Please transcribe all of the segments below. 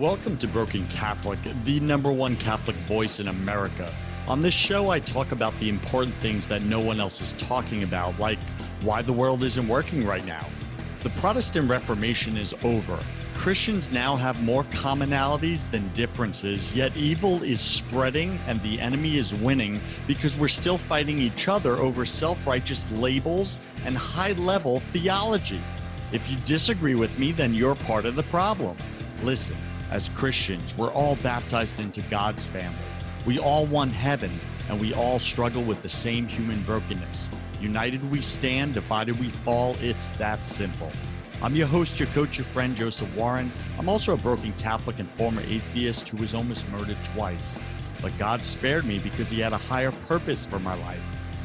Welcome to Broken Catholic, the number one Catholic voice in America. On this show, I talk about the important things that no one else is talking about, like why the world isn't working right now. The Protestant Reformation is over. Christians now have more commonalities than differences, yet evil is spreading and the enemy is winning because we're still fighting each other over self righteous labels and high level theology. If you disagree with me, then you're part of the problem. Listen, as Christians, we're all baptized into God's family. We all want heaven, and we all struggle with the same human brokenness. United we stand, divided we fall. It's that simple. I'm your host, your coach, your friend, Joseph Warren. I'm also a broken Catholic and former atheist who was almost murdered twice. But God spared me because He had a higher purpose for my life.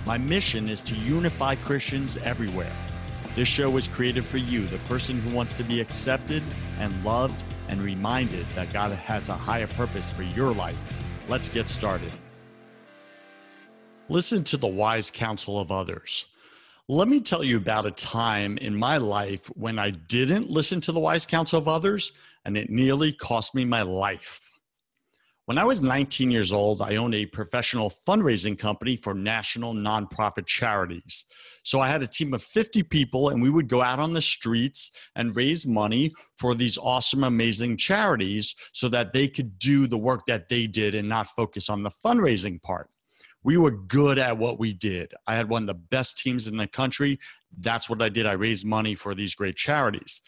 My mission is to unify Christians everywhere. This show was created for you, the person who wants to be accepted and loved and reminded that God has a higher purpose for your life. Let's get started. Listen to the wise counsel of others. Let me tell you about a time in my life when I didn't listen to the wise counsel of others and it nearly cost me my life. When I was 19 years old, I owned a professional fundraising company for national nonprofit charities. So I had a team of 50 people, and we would go out on the streets and raise money for these awesome, amazing charities so that they could do the work that they did and not focus on the fundraising part. We were good at what we did. I had one of the best teams in the country. That's what I did. I raised money for these great charities.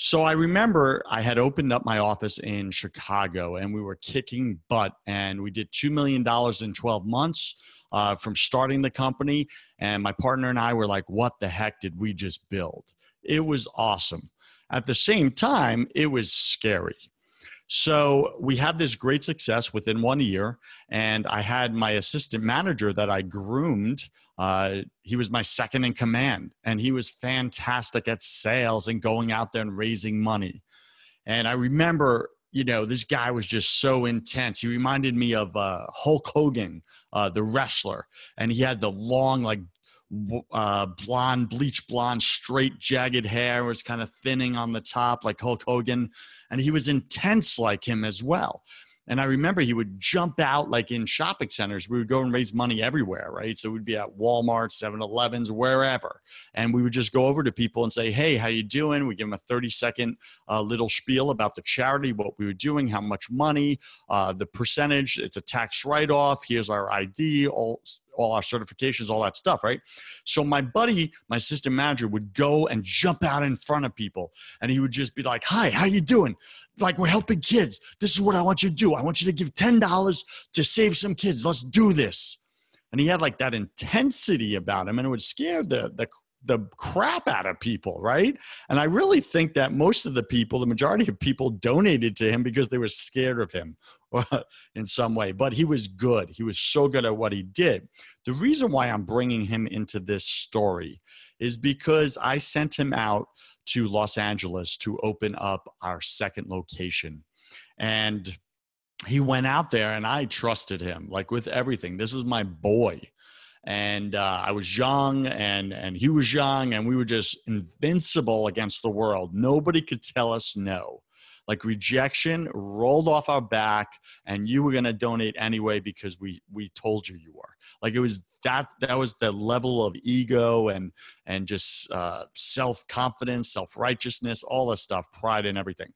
So I remember I had opened up my office in Chicago and we were kicking butt and we did $2 million in 12 months uh, from starting the company. And my partner and I were like, what the heck did we just build? It was awesome. At the same time, it was scary. So we had this great success within one year, and I had my assistant manager that I groomed uh, he was my second in command, and he was fantastic at sales and going out there and raising money. And I remember, you know, this guy was just so intense. He reminded me of uh, Hulk Hogan, uh, the wrestler, and he had the long, like, uh, blonde, bleach blonde, straight, jagged hair was kind of thinning on the top, like Hulk Hogan, and he was intense like him as well. And I remember he would jump out like in shopping centers. We would go and raise money everywhere, right? So we'd be at Walmart, 7-Elevens, wherever. And we would just go over to people and say, hey, how you doing? We give them a 30-second uh, little spiel about the charity, what we were doing, how much money, uh, the percentage. It's a tax write-off. Here's our ID, all all our certifications, all that stuff, right? So my buddy, my assistant manager, would go and jump out in front of people, and he would just be like, "Hi, how you doing? Like we're helping kids. This is what I want you to do. I want you to give ten dollars to save some kids. Let's do this." And he had like that intensity about him, and it would scare the the the crap out of people, right? And I really think that most of the people, the majority of people donated to him because they were scared of him in some way. But he was good. He was so good at what he did. The reason why I'm bringing him into this story is because I sent him out to Los Angeles to open up our second location. And he went out there and I trusted him like with everything. This was my boy and uh, I was young, and and he was young, and we were just invincible against the world. Nobody could tell us no. Like rejection rolled off our back, and you were going to donate anyway because we we told you you were. Like it was that that was the level of ego and and just uh, self confidence, self righteousness, all this stuff, pride, and everything.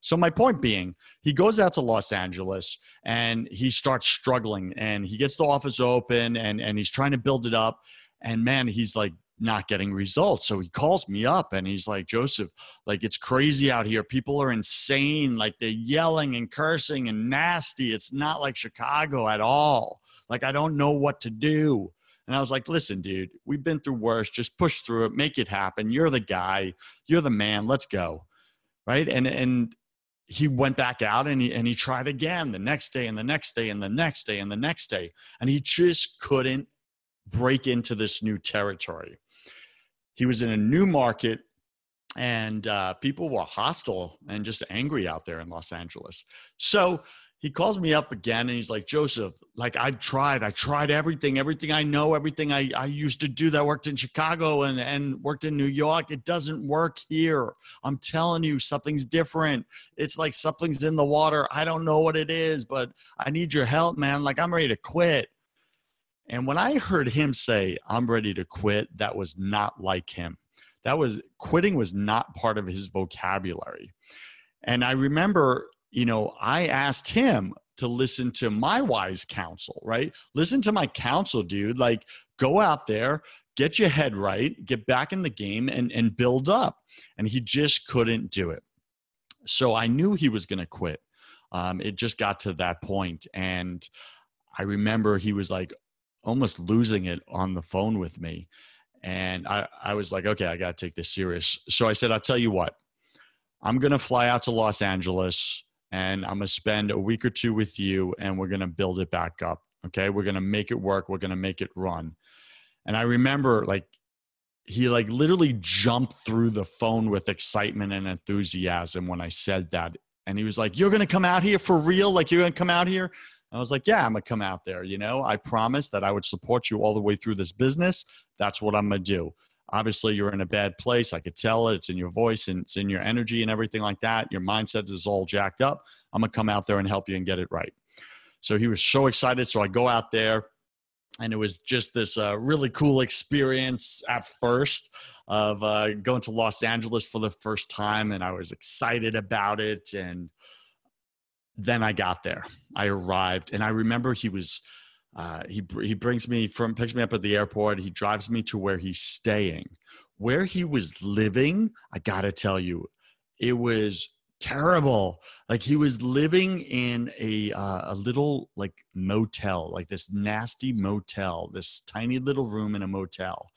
So my point being, he goes out to Los Angeles and he starts struggling and he gets the office open and and he's trying to build it up and man, he's like not getting results. So he calls me up and he's like, Joseph, like it's crazy out here. People are insane. Like they're yelling and cursing and nasty. It's not like Chicago at all. Like I don't know what to do. And I was like, listen, dude, we've been through worse. Just push through it, make it happen. You're the guy. You're the man. Let's go. Right. And and he went back out and he, and he tried again the next day and the next day and the next day and the next day. And he just couldn't break into this new territory. He was in a new market and uh, people were hostile and just angry out there in Los Angeles. So he calls me up again and he's like, Joseph, like I've tried, I tried everything, everything I know, everything I, I used to do that worked in Chicago and, and worked in New York. It doesn't work here. I'm telling you, something's different. It's like something's in the water. I don't know what it is, but I need your help, man. Like I'm ready to quit. And when I heard him say, I'm ready to quit, that was not like him. That was quitting was not part of his vocabulary. And I remember you know, I asked him to listen to my wise counsel, right? Listen to my counsel, dude. Like, go out there, get your head right, get back in the game, and and build up. And he just couldn't do it. So I knew he was going to quit. Um, it just got to that point, and I remember he was like almost losing it on the phone with me. And I, I was like, okay, I got to take this serious. So I said, I'll tell you what, I'm going to fly out to Los Angeles and I'm going to spend a week or two with you and we're going to build it back up. Okay. We're going to make it work. We're going to make it run. And I remember like, he like literally jumped through the phone with excitement and enthusiasm when I said that. And he was like, You're going to come out here for real? Like, you're going to come out here? I was like, Yeah, I'm going to come out there. You know, I promised that I would support you all the way through this business. That's what I'm going to do obviously you're in a bad place. I could tell it. It's in your voice and it's in your energy and everything like that. Your mindset is all jacked up. I'm going to come out there and help you and get it right. So he was so excited. So I go out there and it was just this uh, really cool experience at first of uh, going to Los Angeles for the first time. And I was excited about it. And then I got there. I arrived and I remember he was – uh, he he brings me from picks me up at the airport. He drives me to where he's staying. Where he was living, I gotta tell you, it was terrible. Like he was living in a uh, a little like motel, like this nasty motel, this tiny little room in a motel,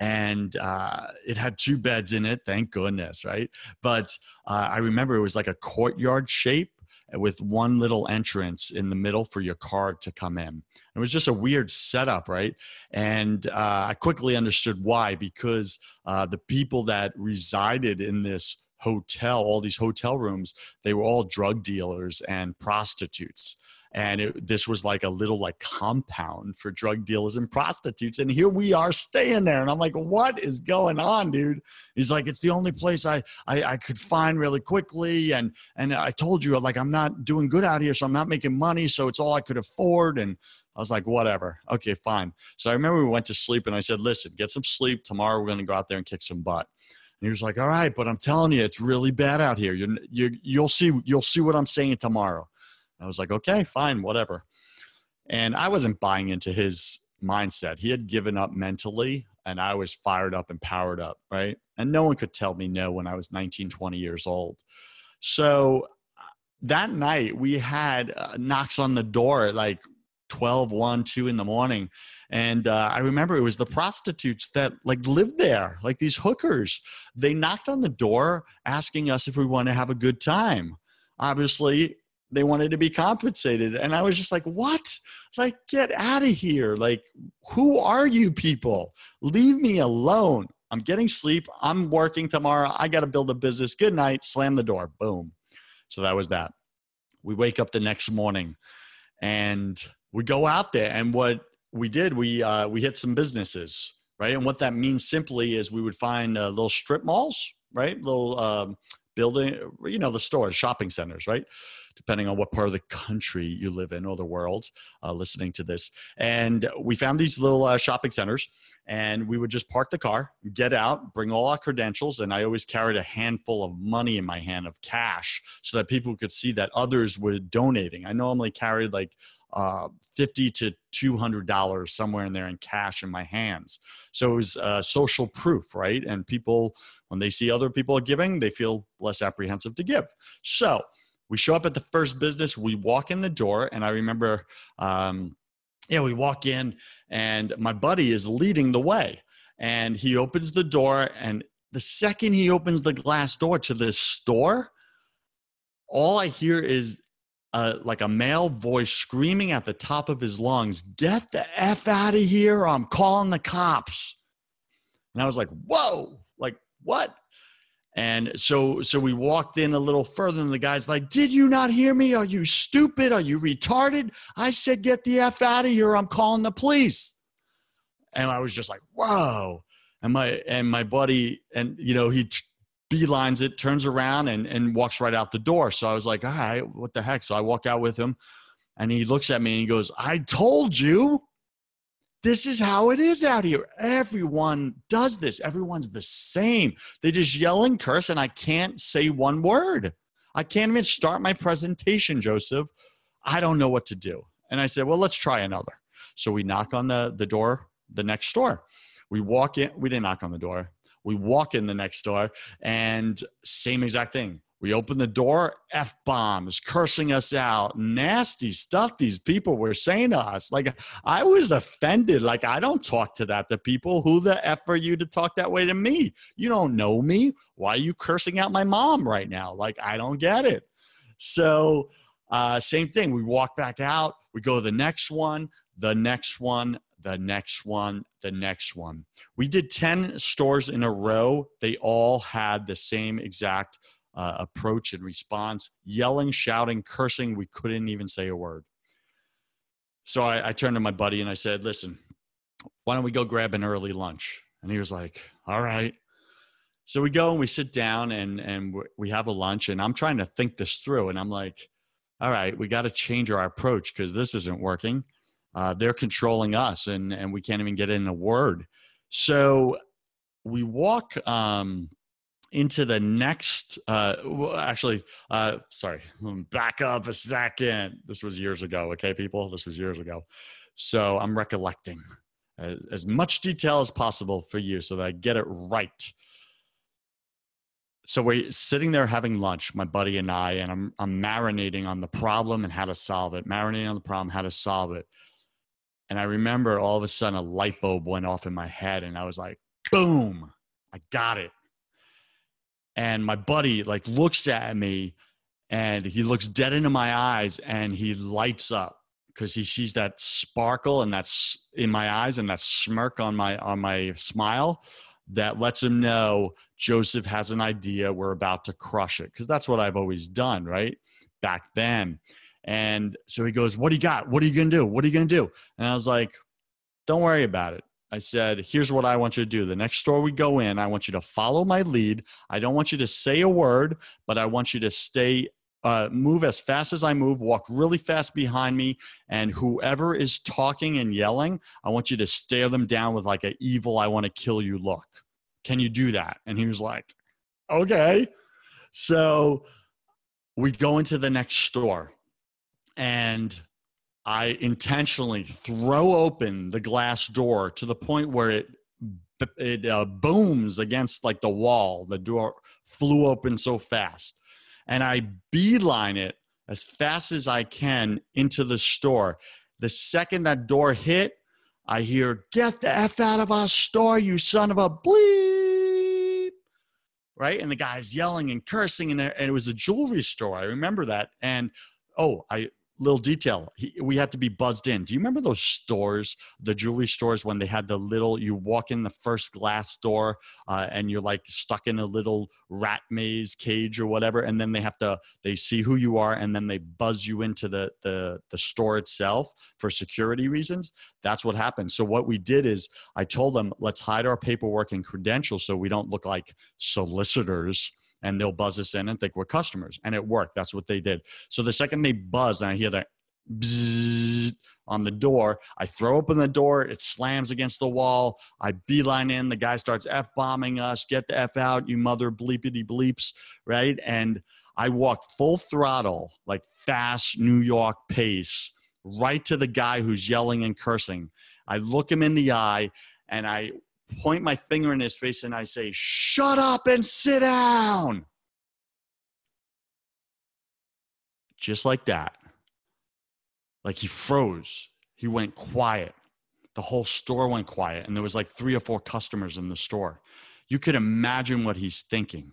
and uh, it had two beds in it. Thank goodness, right? But uh, I remember it was like a courtyard shape with one little entrance in the middle for your car to come in. It was just a weird setup, right? And uh, I quickly understood why because uh, the people that resided in this hotel, all these hotel rooms, they were all drug dealers and prostitutes and it, this was like a little like compound for drug dealers and prostitutes and here we are staying there and i'm like what is going on dude he's like it's the only place i i, I could find really quickly and and i told you like i'm not doing good out here so i'm not making money so it's all i could afford and I was like, whatever. Okay, fine. So I remember we went to sleep and I said, listen, get some sleep. Tomorrow we're going to go out there and kick some butt. And he was like, all right, but I'm telling you, it's really bad out here. You, you, you'll see, you'll see what I'm saying tomorrow. I was like, okay, fine, whatever. And I wasn't buying into his mindset. He had given up mentally, and I was fired up and powered up, right? And no one could tell me no when I was 19, 20 years old. So that night, we had uh, knocks on the door at like 12, 1, 2 in the morning. And uh, I remember it was the prostitutes that like lived there, like these hookers. They knocked on the door asking us if we want to have a good time. Obviously, they wanted to be compensated. And i was just like what? Like get out of here. Like who are you people? Leave me alone. I'm getting sleep. I'm working tomorrow. I got to build a business. Good night. Slam the door. Boom. So that was that. We wake up the next morning and we go out there. And what we did we uh, we hit some businesses right? And what that means simply is we would find uh, little strip malls right? Little um, building you know the stores shopping centers right depending on what part of the country you live in or the world, uh, listening to this. And we found these little uh, shopping centers, and we would just park the car, get out, bring all our credentials, and I always carried a handful of money in my hand of cash so that people could see that others were donating. I normally carried like uh, 50 to 200 dollars somewhere in there in cash in my hands. So it was uh, social proof right? And people when they see other people giving they feel less apprehensive to give. So we show up at the first business we walk in the door and i remember um, yeah we walk in and my buddy is leading the way. And he opens the door and the second he opens the glass door to this store all i hear is uh, like a male voice screaming at the top of his lungs get the f out of here i'm calling the cops and i was like whoa like what And so so we walked in a little further, and the guy's like, Did you not hear me? Are you stupid? Are you retarded? I said, Get the F out of here. I'm calling the police. And I was just like, Whoa. And my and my buddy, and you know, he beelines it, turns around and, and walks right out the door. So I was like, all right, what the heck? So I walk out with him and he looks at me and he goes, I told you this is how it is out here. Everyone does this. Everyone's the same. They just yell and curse, and I can't say one word. I can't even start my presentation, Joseph. I don't know what to do. And I said, Well, let's try another. So we knock on the, the door, the next door. We walk in, we didn't knock on the door. We walk in the next door, and same exact thing. We open the door, F bombs, cursing us out, nasty stuff these people were saying to us. Like, I was offended. Like, I don't talk to that to people. Who the F are you to talk that way to me? You don't know me. Why are you cursing out my mom right now? Like, I don't get it. So, uh, same thing. We walk back out, we go to the next one, the next one, the next one, the next one. We did 10 stores in a row. They all had the same exact uh, approach and response yelling, shouting, cursing. We couldn't even say a word. So I, I turned to my buddy and I said, Listen, why don't we go grab an early lunch? And he was like, All right. So we go and we sit down and, and we have a lunch. And I'm trying to think this through. And I'm like, All right, we got to change our approach because this isn't working. Uh, they're controlling us and, and we can't even get in a word. So we walk um, into the next uh well, actually uh sorry back up a second. This was years ago okay people? This was years ago. So i'm recollecting as, as much detail as possible for you so that i get it right. So we're sitting there having lunch my buddy and i and i'm i'm marinating on the problem and how to solve it marinating on the problem how to solve it and i remember all of a sudden a light bulb went off in my head and i was like boom i got it. And my buddy like looks at me and he looks dead into my eyes and he lights up because he sees that sparkle and that's in my eyes and that smirk on my on my smile that lets him know Joseph has an idea we're about to crush it. Because that's what I've always done right? Back then and so he goes what do you got what are you going to do what are you going to do and I was like don't worry about it I said, here's what I want you to do. The next store we go in, I want you to follow my lead. I don't want you to say a word, but I want you to stay, uh, move as fast as I move, walk really fast behind me. And whoever is talking and yelling, I want you to stare them down with like an evil, I want to kill you look. Can you do that? And he was like, okay. So we go into the next store and I intentionally throw open the glass door to the point where it it uh, booms against like the wall. The door flew open so fast, and I beeline it as fast as I can into the store. The second that door hit, I hear, "Get the f out of our store, you son of a bleep!" Right, and the guy's yelling and cursing, and it was a jewelry store. I remember that, and oh, I little detail. He, we had to be buzzed in. Do you remember those stores the jewelry stores when they had the little you walk in the first glass door uh, and you're like stuck in a little rat maze cage or whatever and then they have to they see who you are and then they buzz you into the the, the store itself for security reasons? That's what happened. So what we did is i told them let's hide our paperwork and credentials so we don't look like solicitors and they'll buzz us in and think we're customers. And it worked. That's what they did. So the second they buzz and I hear that on the door, I throw open the door. It slams against the wall. I beeline in. The guy starts F bombing us. Get the F out, you mother bleepity bleeps. Right. And I walk full throttle, like fast New York pace, right to the guy who's yelling and cursing. I look him in the eye and I point my finger in his face and I say, Shut up and sit down. Just like that. Like he froze. He went quiet. The whole store went quiet. And there was like three or four customers in the store. You could imagine what he's thinking.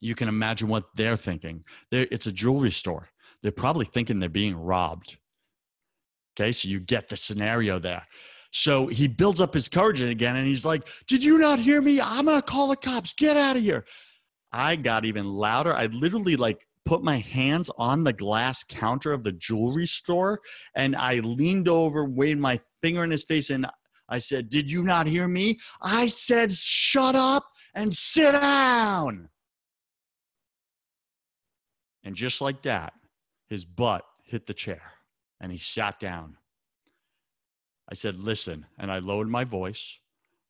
You can imagine what they're thinking. They're, it's a jewelry store. They're probably thinking they're being robbed. Okay, so you get the scenario there. So he builds up his courage again and he's like, Did you not hear me? I'm going to call the cops. Get out of here. I got even louder. I literally like put my hands on the glass counter of the jewelry store and I leaned over, waved my finger in his face, and I said, Did you not hear me? I said, Shut up and sit down. And just like that, his butt hit the chair and he sat down. I said, Listen. And I lowered my voice,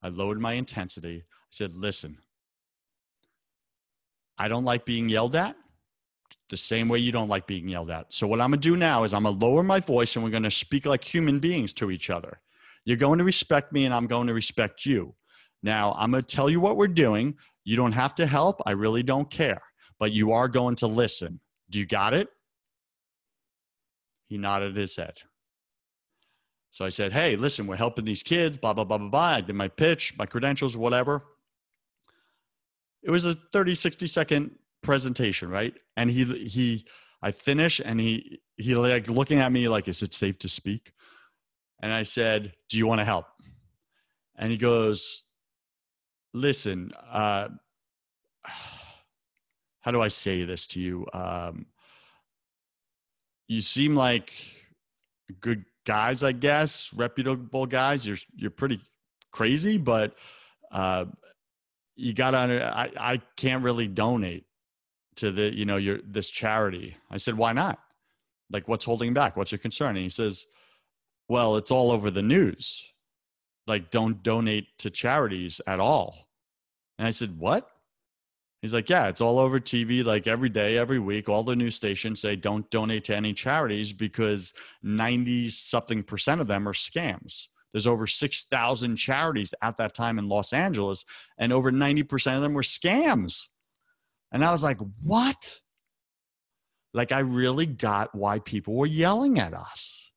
I lowered my intensity. I said, Listen, I don't like being yelled at the same way you don't like being yelled at. So, what I'm gonna do now is I'm gonna lower my voice and we're gonna speak like human beings to each other. You're going to respect me and I'm going to respect you. Now, I'm gonna tell you what we're doing. You don't have to help. I really don't care, but you are going to listen. Do you got it? He nodded his head. So I said, Hey, listen, we're helping these kids, blah, blah, blah, blah, blah. I did my pitch, my credentials, whatever. It was a 30, 60 second presentation, right? And he, he, I finish and he, he like looking at me like, is it safe to speak? And I said, do you want to help? And he goes, listen, uh, how do I say this to you? Um, you seem like a good guys, I guess, reputable guys. You're you're pretty crazy, but uh, you got to. I I can't really donate to the you know your this charity. I said, why not? Like, what's holding back? What's your concern? And he says, well, it's all over the news. Like, don't donate to charities at all. And I said, what? He's like, yeah, it's all over TV, like every day, every week. All the news stations say don't donate to any charities because 90 something percent of them are scams. There's over 6,000 charities at that time in Los Angeles, and over 90% of them were scams. And I was like, what? Like, I really got why people were yelling at us.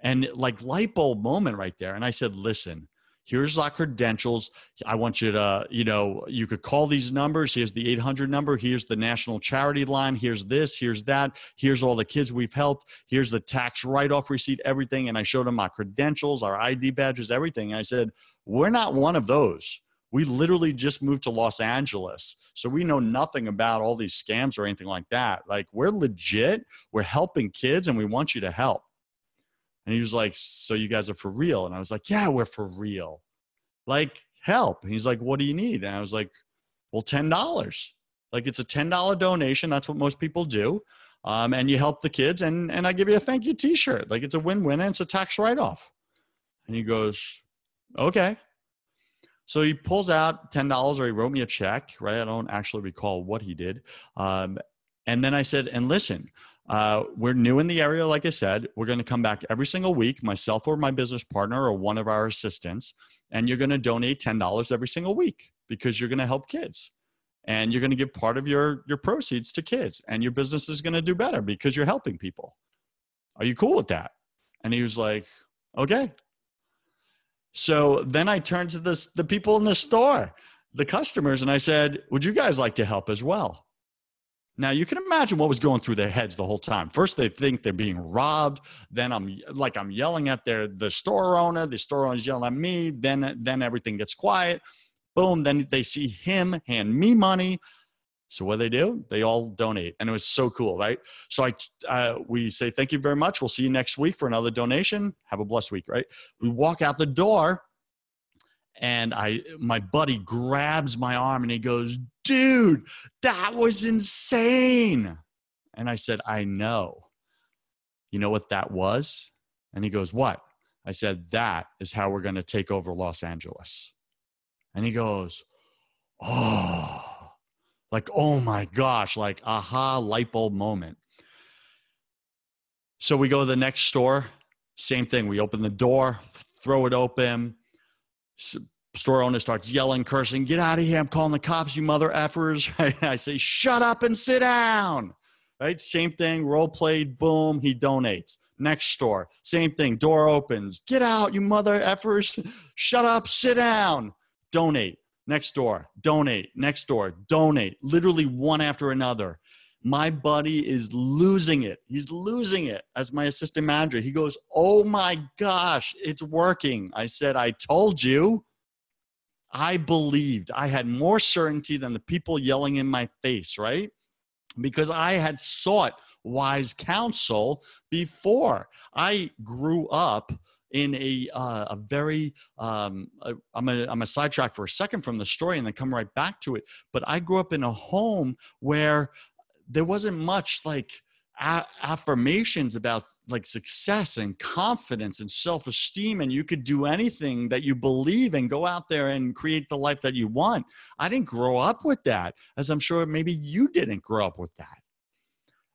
And like, light bulb moment right there. And I said, listen, here's our credentials. I want you to you know you could call these numbers. Here's the 800 number. Here's the national charity line. Here's this. Here's that. Here's all the kids we've helped. Here's the tax write-off receipt everything. And i showed them my credentials our id badges everything. And i said we're not one of those. We literally just moved to los angeles. So we know nothing about all these scams or anything like that. Like we're legit. We're helping kids and we want you to help and he was like, So you guys are for real? And I was like, Yeah, we're for real. Like, help. And he's like, What do you need? And I was like, Well, $10. Like, it's a $10 donation. That's what most people do. Um, and you help the kids, and, and I give you a thank you t shirt. Like, it's a win win and it's a tax write off. And he goes, Okay. So he pulls out $10 or he wrote me a check, right? I don't actually recall what he did. Um, and then I said, And listen, uh, we're new in the area, like I said. We're going to come back every single week, myself or my business partner or one of our assistants, and you're going to donate $10 every single week because you're going to help kids. And you're going to give part of your, your proceeds to kids, and your business is going to do better because you're helping people. Are you cool with that? And he was like, okay. So then I turned to this, the people in the store, the customers, and I said, would you guys like to help as well? Now you can imagine what was going through their heads the whole time. First, they think they're being robbed. Then I'm like I'm yelling at their the store owner. The store owner's yelling at me. Then then everything gets quiet. Boom. Then they see him hand me money. So what they do? They all donate, and it was so cool, right? So I uh, we say thank you very much. We'll see you next week for another donation. Have a blessed week, right? We walk out the door and I my buddy grabs my arm and he goes, "Dude, that was insane." And I said, "I know." You know what that was? And he goes, "What?" I said, "That is how we're going to take over Los Angeles." And he goes, "Oh." Like, "Oh my gosh, like aha light bulb moment." So we go to the next store, same thing. We open the door, throw it open store owner starts yelling, cursing, get out of here. I'm calling the cops, you mother effers. I say, shut up and sit down. Right? Same thing, role played, boom, he donates. Next store, same thing, door opens, get out, you mother effers. Shut up, sit down. Donate. Next door, donate. Next door, donate. Literally one after another. My buddy is losing it. He's losing it as my assistant manager. He goes, Oh my gosh, it's working. I said, I told you. I believed. I had more certainty than the people yelling in my face, right? Because I had sought wise counsel before. I grew up in a uh, a very um, a, I'm I'm a sidetrack for a second from the story and then come right back to it. But I grew up in a home where there wasn't much like affirmations about like success and confidence and self-esteem and you could do anything that you believe and go out there and create the life that you want. I didn't grow up with that as i'm sure maybe you didn't grow up with that.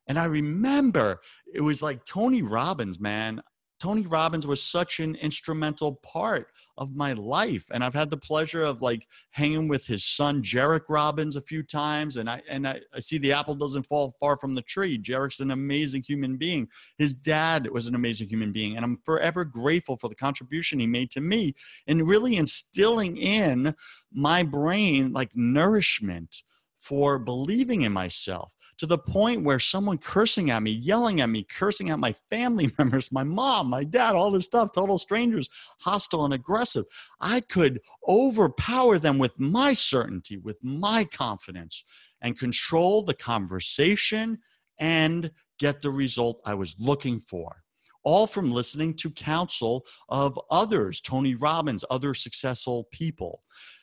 And i remember it was like tony robbins man Tony Robbins was such an instrumental part of my life. And I've had the pleasure of like hanging with his son, Jairek Robbins, a few times. And I, and I, I see the apple doesn't fall far from the tree. Jairek's an amazing human being. His dad was an amazing human being. And I'm forever grateful for the contribution he made to me and really instilling in my brain like nourishment for believing in myself to the point where someone cursing at me, yelling at me, cursing at my family members, my mom, my dad, all this stuff, total strangers, hostile and aggressive. I could overpower them with my certainty, with my confidence, and control the conversation and get the result I was looking for. All from listening to counsel of others, Tony Robbins, other successful people.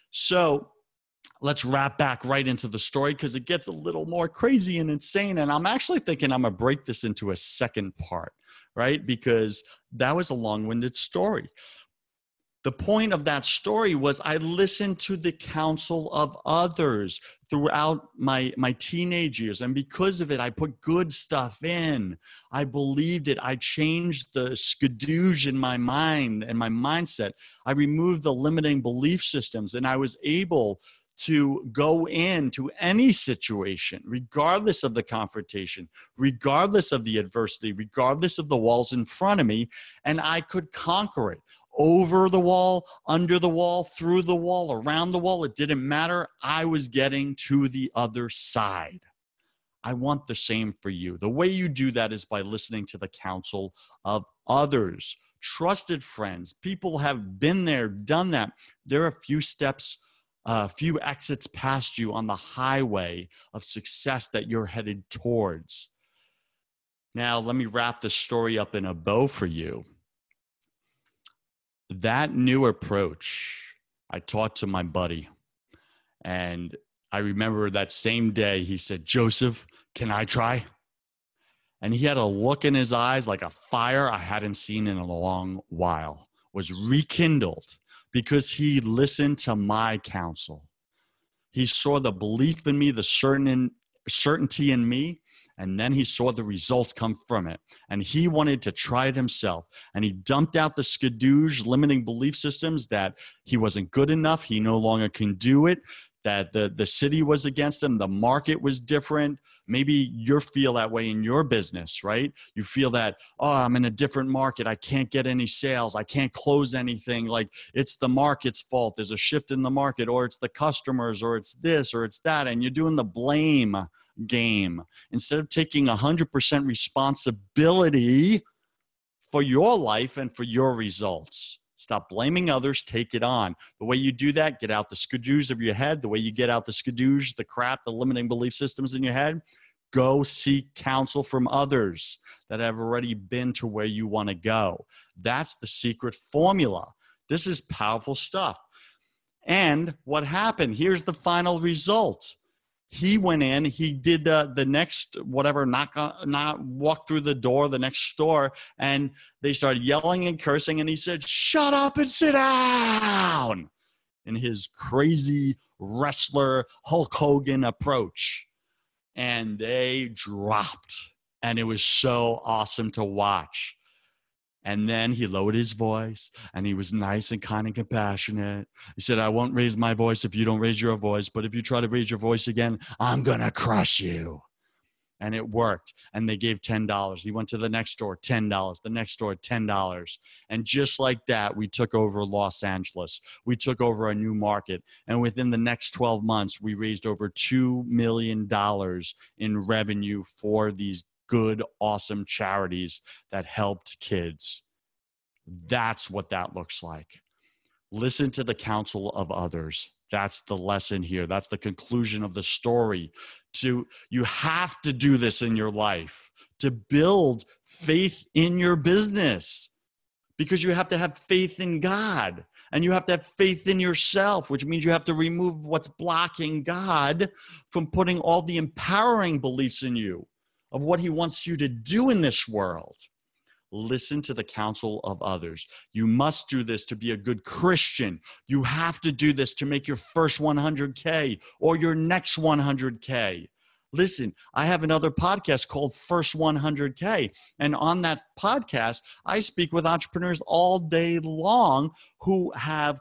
So, let's wrap back right into the story because it gets a little more crazy and insane. And I'm actually thinking I'm going to break this into a second part, right? Because that was a long winded story. The point of that story was I listened to the counsel of others throughout my, my teenage years. And because of it, I put good stuff in. I believed it. I changed the skadoosh in my mind and my mindset. I removed the limiting belief systems and I was able to go into any situation, regardless of the confrontation, regardless of the adversity, regardless of the walls in front of me, and I could conquer it over the wall, under the wall, through the wall, around the wall. It didn't matter. I was getting to the other side. I want the same for you. The way you do that is by listening to the counsel of others, trusted friends. People have been there, done that. There are a few steps a few exits past you on the highway of success that you're headed towards. Now, let me wrap the story up in a bow for you. That new approach, I taught to my buddy. And I remember that same day he said, Joseph, can I try? And he had a look in his eyes like a fire I hadn't seen in a long while, was rekindled because he listened to my counsel. He saw the belief in me, the certain certainty in me, and then he saw the results come from it. And he wanted to try it himself. And he dumped out the skadoosh limiting belief systems that he wasn't good enough, he no longer can do it, that the, the city was against them the market was different. Maybe you feel that way in your business, right? You feel that, oh, I'm in a different market. I can't get any sales. I can't close anything. Like it's the market's fault. There's a shift in the market, or it's the customers, or it's this, or it's that. And you're doing the blame game instead of taking 100% responsibility for your life and for your results. Stop blaming others, take it on. The way you do that, get out the skadoosh of your head. The way you get out the skadoosh, the crap, the limiting belief systems in your head, go seek counsel from others that have already been to where you want to go. That's the secret formula. This is powerful stuff. And what happened? Here's the final result he went in he did the the next whatever knock not walk through the door the next store and they started yelling and cursing and he said shut up and sit down! in his crazy wrestler hulk hogan approach. And they dropped. And it was so awesome to watch and then he lowered his voice and he was nice and kind and compassionate. He said, I won't raise my voice if you don't raise your voice, but if you try to raise your voice again, I'm going to crush you. And it worked. And they gave $10. He went to the next store, $10. The next store, $10. And just like that, we took over Los Angeles. We took over a new market. And within the next 12 months, we raised over $2 million in revenue for these good, awesome charities that helped kids. That's what that looks like. Listen to the counsel of others. That's the lesson here. That's the conclusion of the story. To you have to do this in your life to build faith in your business because you have to have faith in God and you have to have faith in yourself, which means you have to remove what's blocking God from putting all the empowering beliefs in you of what He wants you to do in this world. Listen to the counsel of others. You must do this to be a good Christian. You have to do this to make your first 100K or your next 100K. Listen, I have another podcast called First 100K. And on that podcast, I speak with entrepreneurs all day long who have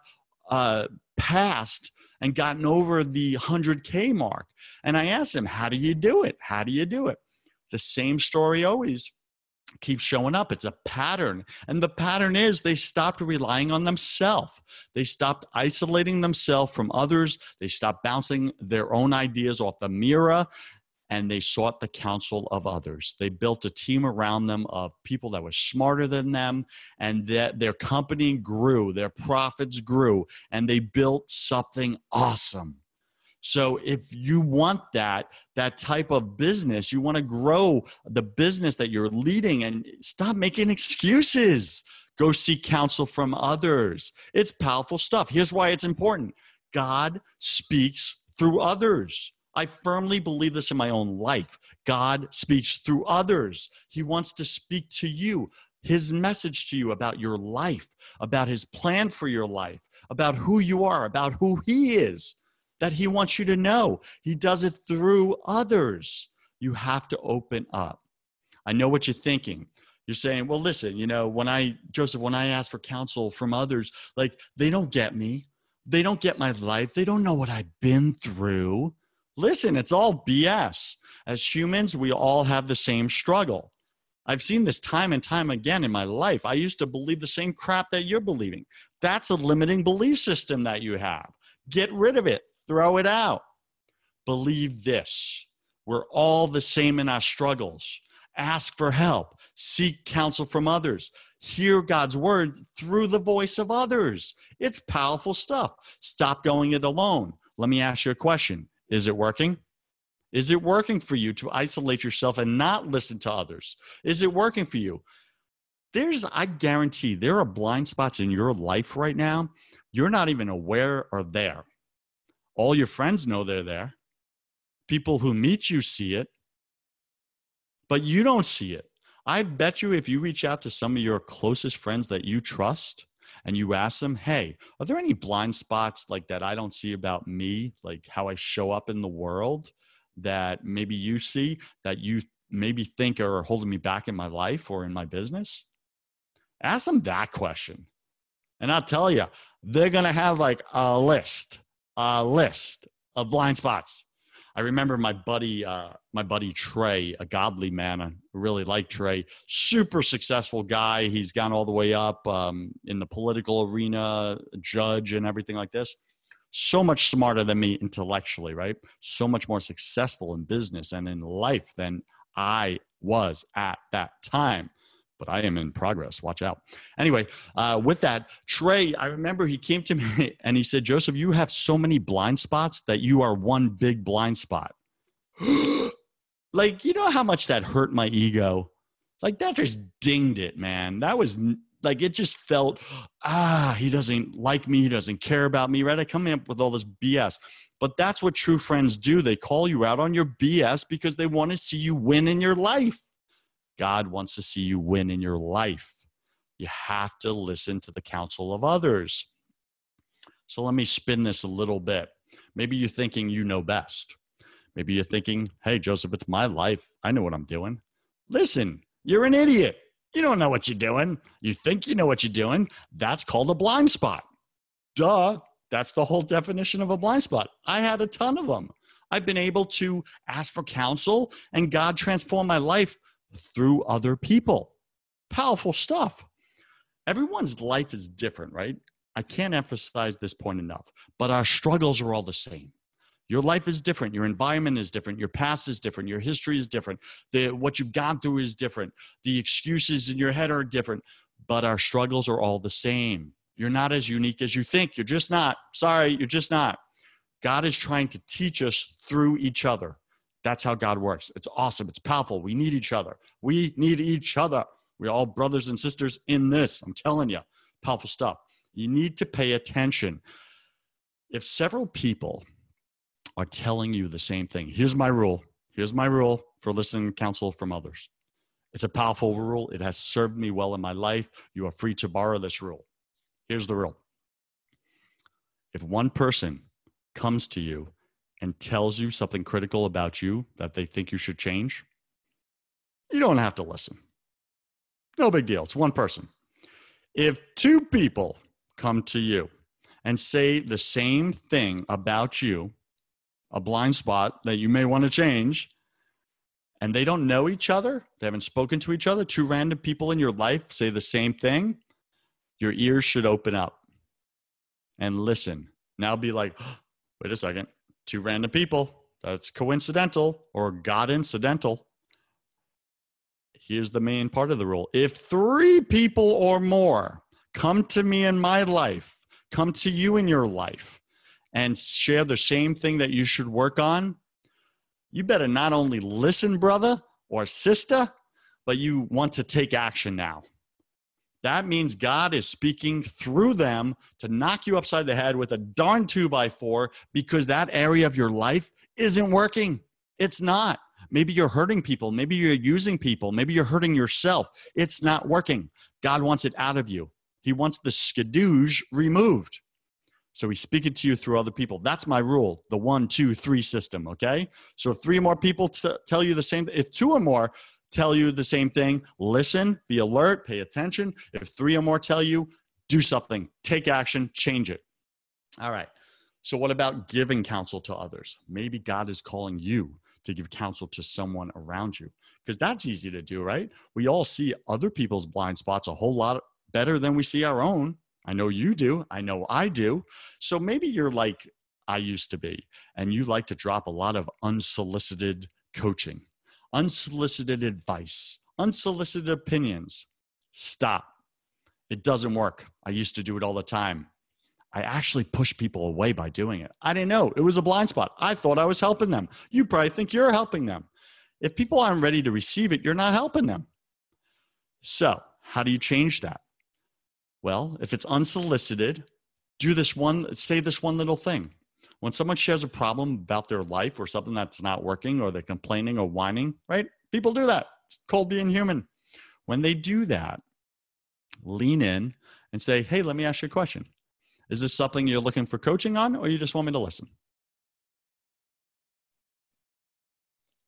uh, passed and gotten over the 100K mark. And I ask them, How do you do it? How do you do it? The same story always keeps showing up. It's a pattern. And the pattern is they stopped relying on themselves. They stopped isolating themselves from others. They stopped bouncing their own ideas off the mirror and they sought the counsel of others. They built a team around them of people that were smarter than them, and that their company grew, their profits grew, and they built something awesome. So if you want that that type of business, you want to grow the business that you're leading and stop making excuses. Go seek counsel from others. It's powerful stuff. Here's why it's important. God speaks through others. I firmly believe this in my own life. God speaks through others. He wants to speak to you, his message to you about your life, about his plan for your life, about who you are, about who he is, that he wants you to know. He does it through others. You have to open up. I know what you're thinking. You're saying, well, listen, you know, when I, Joseph, when I ask for counsel from others, like they don't get me. They don't get my life. They don't know what I've been through. Listen, it's all BS. As humans, we all have the same struggle. I've seen this time and time again in my life. I used to believe the same crap that you're believing. That's a limiting belief system that you have. Get rid of it, throw it out. Believe this we're all the same in our struggles. Ask for help, seek counsel from others, hear God's word through the voice of others. It's powerful stuff. Stop going it alone. Let me ask you a question is it working? Is it working for you to isolate yourself and not listen to others? Is it working for you? There's, I guarantee, there are blind spots in your life right now. You're not even aware are there. All your friends know they're there. People who meet you see it, but you don't see it. I bet you if you reach out to some of your closest friends that you trust, and you ask them, hey, are there any blind spots like that I don't see about me, like how I show up in the world that maybe you see that you maybe think are holding me back in my life or in my business? Ask them that question. And I'll tell you, they're going to have like a list, a list of blind spots. I remember my buddy, uh, my buddy Trey, a godly man. I really like Trey. Super successful guy. He's gone all the way up um, in the political arena, judge, and everything like this. So much smarter than me intellectually, right? So much more successful in business and in life than I was at that time but I am in progress. Watch out. Anyway, uh, with that, Trey, I remember he came to me and he said, Joseph, you have so many blind spots that you are one big blind spot. like, you know how much that hurt my ego? Like, that just dinged it, man. That was like, it just felt, ah, he doesn't like me. He doesn't care about me, right? I come up with all this BS. But that's what true friends do. They call you out on your BS because they want to see you win in your life. God wants to see you win in your life. You have to listen to the counsel of others. So let me spin this a little bit. Maybe you're thinking you know best. Maybe you're thinking, hey, Joseph, it's my life. I know what I'm doing. Listen, you're an idiot. You don't know what you're doing. You think you know what you're doing. That's called a blind spot. Duh. That's the whole definition of a blind spot. I had a ton of them. I've been able to ask for counsel, and God transformed my life through other people. Powerful stuff. Everyone's life is different, right? I can't emphasize this point enough, but our struggles are all the same. Your life is different. Your environment is different. Your past is different. Your history is different. The, what you've gone through is different. The excuses in your head are different, but our struggles are all the same. You're not as unique as you think. You're just not. Sorry, you're just not. God is trying to teach us through each other. That's how God works. It's awesome. It's powerful. We need each other. We need each other. We're all brothers and sisters in this. I'm telling you, powerful stuff. You need to pay attention. If several people are telling you the same thing, here's my rule. Here's my rule for listening to counsel from others. It's a powerful rule. It has served me well in my life. You are free to borrow this rule. Here's the rule if one person comes to you and tells you something critical about you that they think you should change, you don't have to listen. No big deal. It's one person. If two people come to you and say the same thing about you, a blind spot that you may want to change, and they don't know each other, they haven't spoken to each other, two random people in your life say the same thing, your ears should open up and listen. Now be like, wait a second, two random people. That's coincidental or God incidental. Here's the main part of the rule. If three people or more come to me in my life, come to you in your life, and share the same thing that you should work on, you better not only listen, brother or sister, but you want to take action now. That means God is speaking through them to knock you upside the head with a darn two by four because that area of your life isn't working. It's not. Maybe you're hurting people. Maybe you're using people. Maybe you're hurting yourself. It's not working. God wants it out of you. He wants the skadooge removed. So he's speaking to you through other people. That's my rule, the one, two, three system. Okay. So if three more people t- tell you the same, if two or more tell you the same thing, listen, be alert, pay attention. If three or more tell you, do something, take action, change it. All right. So, what about giving counsel to others? Maybe God is calling you to give counsel to someone around you because that's easy to do, right? We all see other people's blind spots a whole lot better than we see our own. I know you do. I know I do. So, maybe you're like I used to be, and you like to drop a lot of unsolicited coaching unsolicited advice, unsolicited opinions. Stop. It doesn't work. I used to do it all the time. I actually pushed people away by doing it. I didn't know. It was a blind spot. I thought I was helping them. You probably think you're helping them. If people aren't ready to receive it, you're not helping them. So, how do you change that? Well, if it's unsolicited, do this one, say this one little thing. When someone shares a problem about their life or something that's not working or they're complaining or whining, right? People do that. It's called being human. When they do that, lean in and say, hey, let me ask you a question. Is this something you're looking for coaching on or you just want me to listen?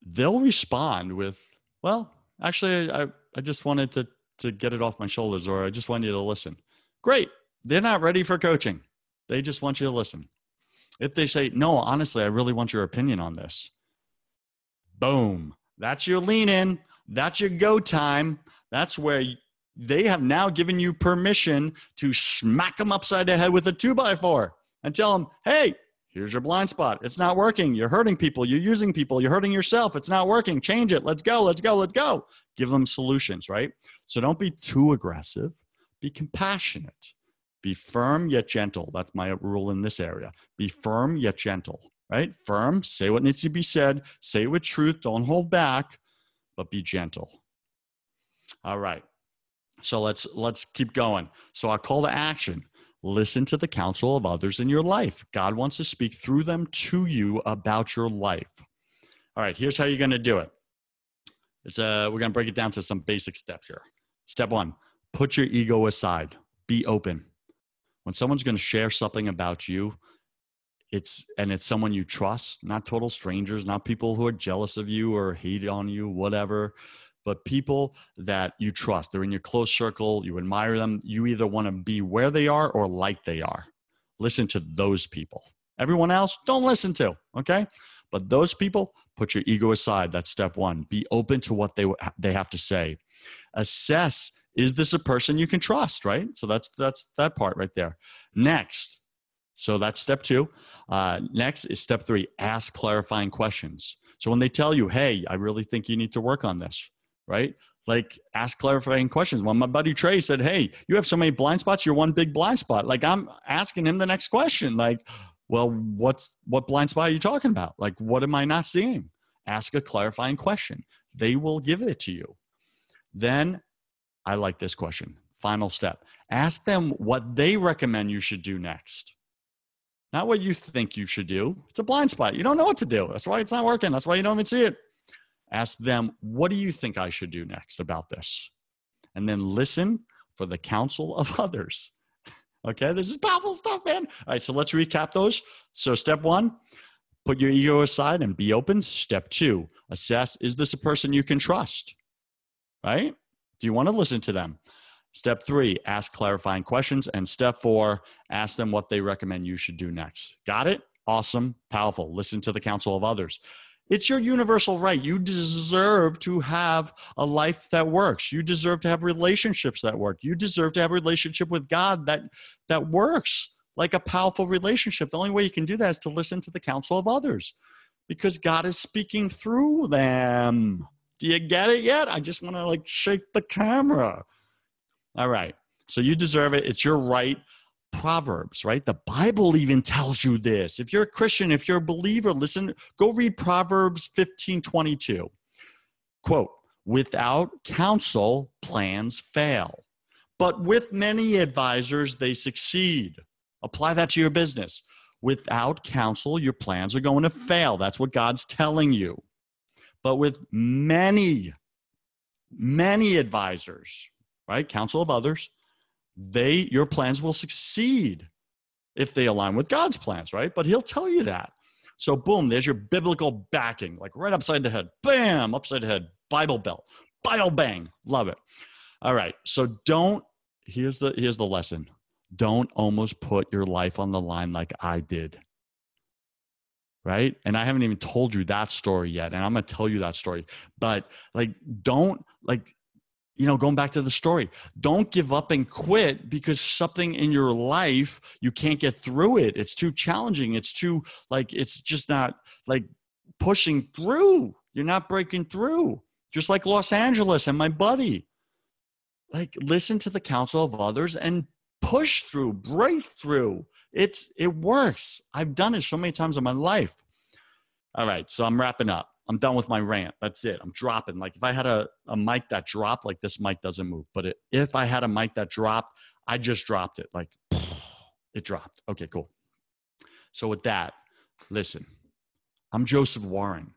They'll respond with, well, actually, I, I just wanted to, to get it off my shoulders or I just want you to listen. Great. They're not ready for coaching. They just want you to listen. If they say, no, honestly, I really want your opinion on this, boom, that's your lean in. That's your go time. That's where they have now given you permission to smack them upside the head with a two by four and tell them, hey, here's your blind spot. It's not working. You're hurting people. You're using people. You're hurting yourself. It's not working. Change it. Let's go. Let's go. Let's go. Give them solutions, right? So don't be too aggressive. Be compassionate. Be firm yet gentle. That's my rule in this area. Be firm yet gentle, right? Firm, say what needs to be said, say it with truth, don't hold back, but be gentle. All right. So let's let's keep going. So our call to action. Listen to the counsel of others in your life. God wants to speak through them to you about your life. All right, here's how you're going to do it. It's uh, we're going to break it down to some basic steps here. Step one: put your ego aside. Be open when someone's going to share something about you it's and it's someone you trust not total strangers not people who are jealous of you or hate on you whatever but people that you trust. They're in your close circle you admire them you either want to be where they are or like they are. Listen to those people. Everyone else don't listen to okay? But those people put your ego aside. That's step 1 be open to what they they have to say. Assess is this a person you can trust right so that's that's that part right there next so that's step two uh, next is step three ask clarifying questions so when they tell you hey i really think you need to work on this right? Like ask clarifying questions. When my buddy Trey said, Hey, you have so many blind spots, you're one big blind spot. Like I'm asking him the next question. Like, well, what's what blind spot are you talking about? Like, what am I not seeing? Ask a clarifying question. They will give it to you. Then I like this question. Final step. Ask them what they recommend you should do next. Not what you think you should do. It's a blind spot. You don't know what to do. That's why it's not working. That's why you don't even see it. Ask them, what do you think I should do next about this? And then listen for the counsel of others. Okay, this is powerful stuff, man. All right, so let's recap those. So, step one, put your ego aside and be open. Step two, assess is this a person you can trust? Right? Do you want to listen to them? Step three, ask clarifying questions. And step four, ask them what they recommend you should do next. Got it? Awesome, powerful. Listen to the counsel of others. It's your universal right. You deserve to have a life that works. You deserve to have relationships that work. You deserve to have a relationship with God that that works like a powerful relationship. The only way you can do that is to listen to the counsel of others because God is speaking through them. Do you get it yet? I just want to like shake the camera. All right. So you deserve it. It's your right. Proverbs, right? The Bible even tells you this. If you're a Christian, if you're a believer, listen, go read Proverbs 15 22. Quote, without counsel, plans fail, but with many advisors, they succeed. Apply that to your business. Without counsel, your plans are going to fail. That's what God's telling you. But with many, many advisors, right? Counsel of others, they your plans will succeed if they align with God's plans, right? But he'll tell you that. So boom, there's your biblical backing, like right upside the head. Bam, upside the head. Bible belt. Bible bang. Love it. All right. So don't here's the here's the lesson. Don't almost put your life on the line like I did. Right? And I haven't even told you that story yet. And I'm going to tell you that story. But like don't like you know, going back to the story, don't give up and quit because something in your life, you can't get through it. It's too challenging. It's too, like, it's just not like pushing through. You're not breaking through. Just like Los Angeles and my buddy. Like, listen to the counsel of others and push through, break through. It's, it works. I've done it so many times in my life. All right. So I'm wrapping up. I'm done with my rant. That's it. I'm dropping. Like if I had a, a mic that dropped, like this mic doesn't move. But it, if I had a mic that dropped, I just dropped it. Like it dropped. Okay, cool. So with that, listen, I'm Joseph Warren.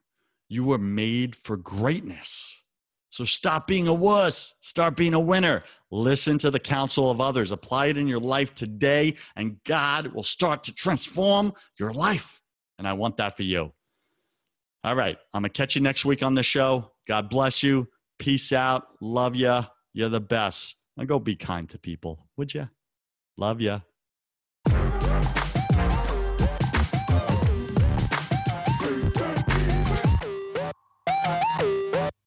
You were made for greatness. So stop being a wuss. Start being a winner. Listen to the counsel of others. Apply it in your life today, and God will start to transform your life. And I want that for you. All right. I'm going to catch you next week on the show. God bless you. Peace out. Love you. You're the best. And go be kind to people, would you? Love you.